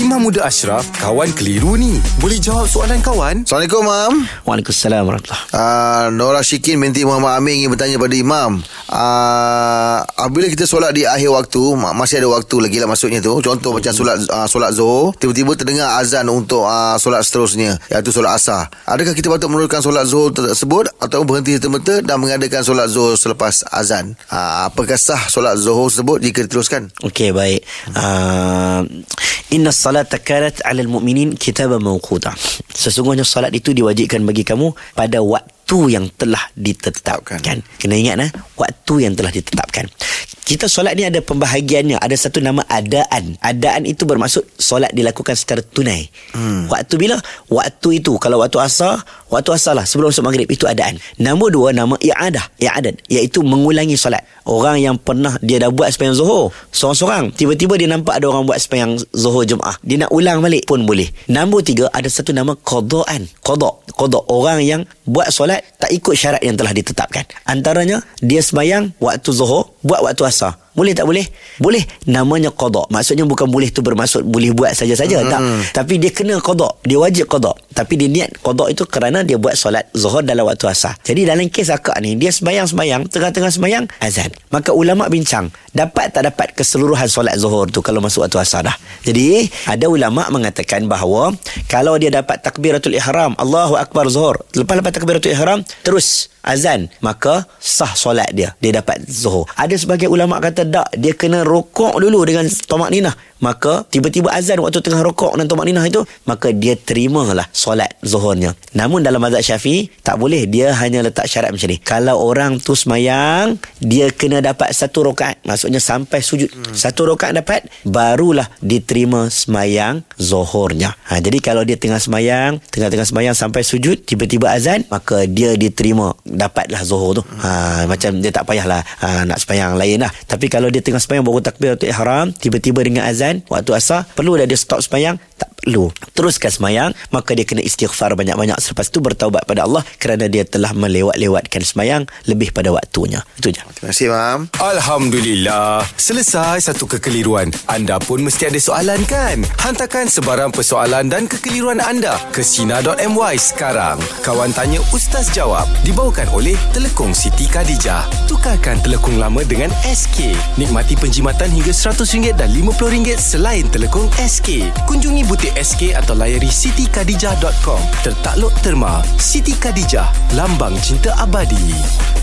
Imam Muda Ashraf, kawan keliru ni. Boleh jawab soalan kawan? Assalamualaikum, Mam. Waalaikumsalam warahmatullahi Uh, Nora Syikin binti Muhammad Amin ingin bertanya pada Imam. Uh, apabila kita solat di akhir waktu, ma- masih ada waktu lagi lah maksudnya tu. Contoh macam solat uh, solat Zuhur, tiba-tiba terdengar azan untuk uh, solat seterusnya, iaitu solat Asar. Adakah kita patut meneruskan solat Zuhur tersebut atau berhenti serta-merta dan mengadakan solat Zuhur selepas azan? Uh, apakah sah solat Zuhur tersebut jika diteruskan? Okey baik. Uh, inna salata kanat 'alal mu'minin kitaban mawquta. Sesungguhnya salat itu diwajibkan bagi kamu pada waktu yang telah ditetapkan. Kena ingat nah, waktu yang telah ditetapkan. Kita solat ni ada pembahagiannya, ada satu nama adaan. Adaan itu bermaksud solat dilakukan secara tunai. Hmm. Waktu bila? Waktu itu kalau waktu asar, waktu asar lah sebelum masuk maghrib itu adaan. Nombor dua nama i'adah, i'adat iaitu mengulangi solat. Orang yang pernah dia dah buat sembahyang Zuhur, seorang-seorang, tiba-tiba dia nampak ada orang buat sembahyang Zuhur Jumaat. Dia nak ulang balik pun boleh. Nombor tiga ada satu nama qadaan. Qada, qada orang yang buat solat tak ikut syarat yang telah ditetapkan. Antaranya dia sembahyang waktu Zuhur, buat waktu asar. passar. Boleh tak boleh? Boleh. Namanya qada. Maksudnya bukan boleh tu bermaksud boleh buat saja-saja hmm. tak. Tapi dia kena qada. Dia wajib qada. Tapi dia niat qada itu kerana dia buat solat Zuhur dalam waktu asar. Jadi dalam kes akak ni dia sembahyang-sembahyang, tengah-tengah sembahyang azan. Maka ulama bincang, dapat tak dapat keseluruhan solat Zuhur tu kalau masuk waktu asar dah. Jadi ada ulama mengatakan bahawa kalau dia dapat takbiratul ihram, Allahu akbar Zuhur, lepas lepas takbiratul ihram terus azan maka sah solat dia dia dapat zuhur ada sebagai ulama kata tak dia kena rokok dulu dengan tomak ninah maka tiba-tiba azan waktu tengah rokok dan tomak ninah itu maka dia terimalah solat zuhurnya namun dalam mazhab syafi'i tak boleh dia hanya letak syarat macam ni kalau orang tu semayang dia kena dapat satu rokaat maksudnya sampai sujud hmm. satu rokaat dapat barulah diterima semayang zuhurnya ha, jadi kalau dia tengah semayang tengah-tengah semayang sampai sujud tiba-tiba azan maka dia diterima dapatlah zuhur tu. Ha macam dia tak payahlah ha, nak sembahyang lain lah. Tapi kalau dia tengah sembahyang baru takbir untuk ihram, tiba-tiba dengan azan waktu asar, perlu dah dia stop sembahyang? Tak perlu. Teruskan sembahyang, maka dia kena istighfar banyak-banyak selepas tu bertaubat pada Allah kerana dia telah melewat-lewatkan sembahyang lebih pada waktunya. Itu je. Terima kasih, Mam. Alhamdulillah. Selesai satu kekeliruan. Anda pun mesti ada soalan kan? Hantarkan sebarang persoalan dan kekeliruan anda ke Sina.my sekarang. Kawan tanya Ustaz jawab. Dibawakan oleh Telekong Siti Khadijah. Tukarkan telekong lama dengan SK. Nikmati penjimatan hingga RM100 dan RM50 selain telekong SK. Kunjungi butik SK atau layari sitikadijah.com. Tertakluk terma. Siti Khadijah. Lambang cinta abadi.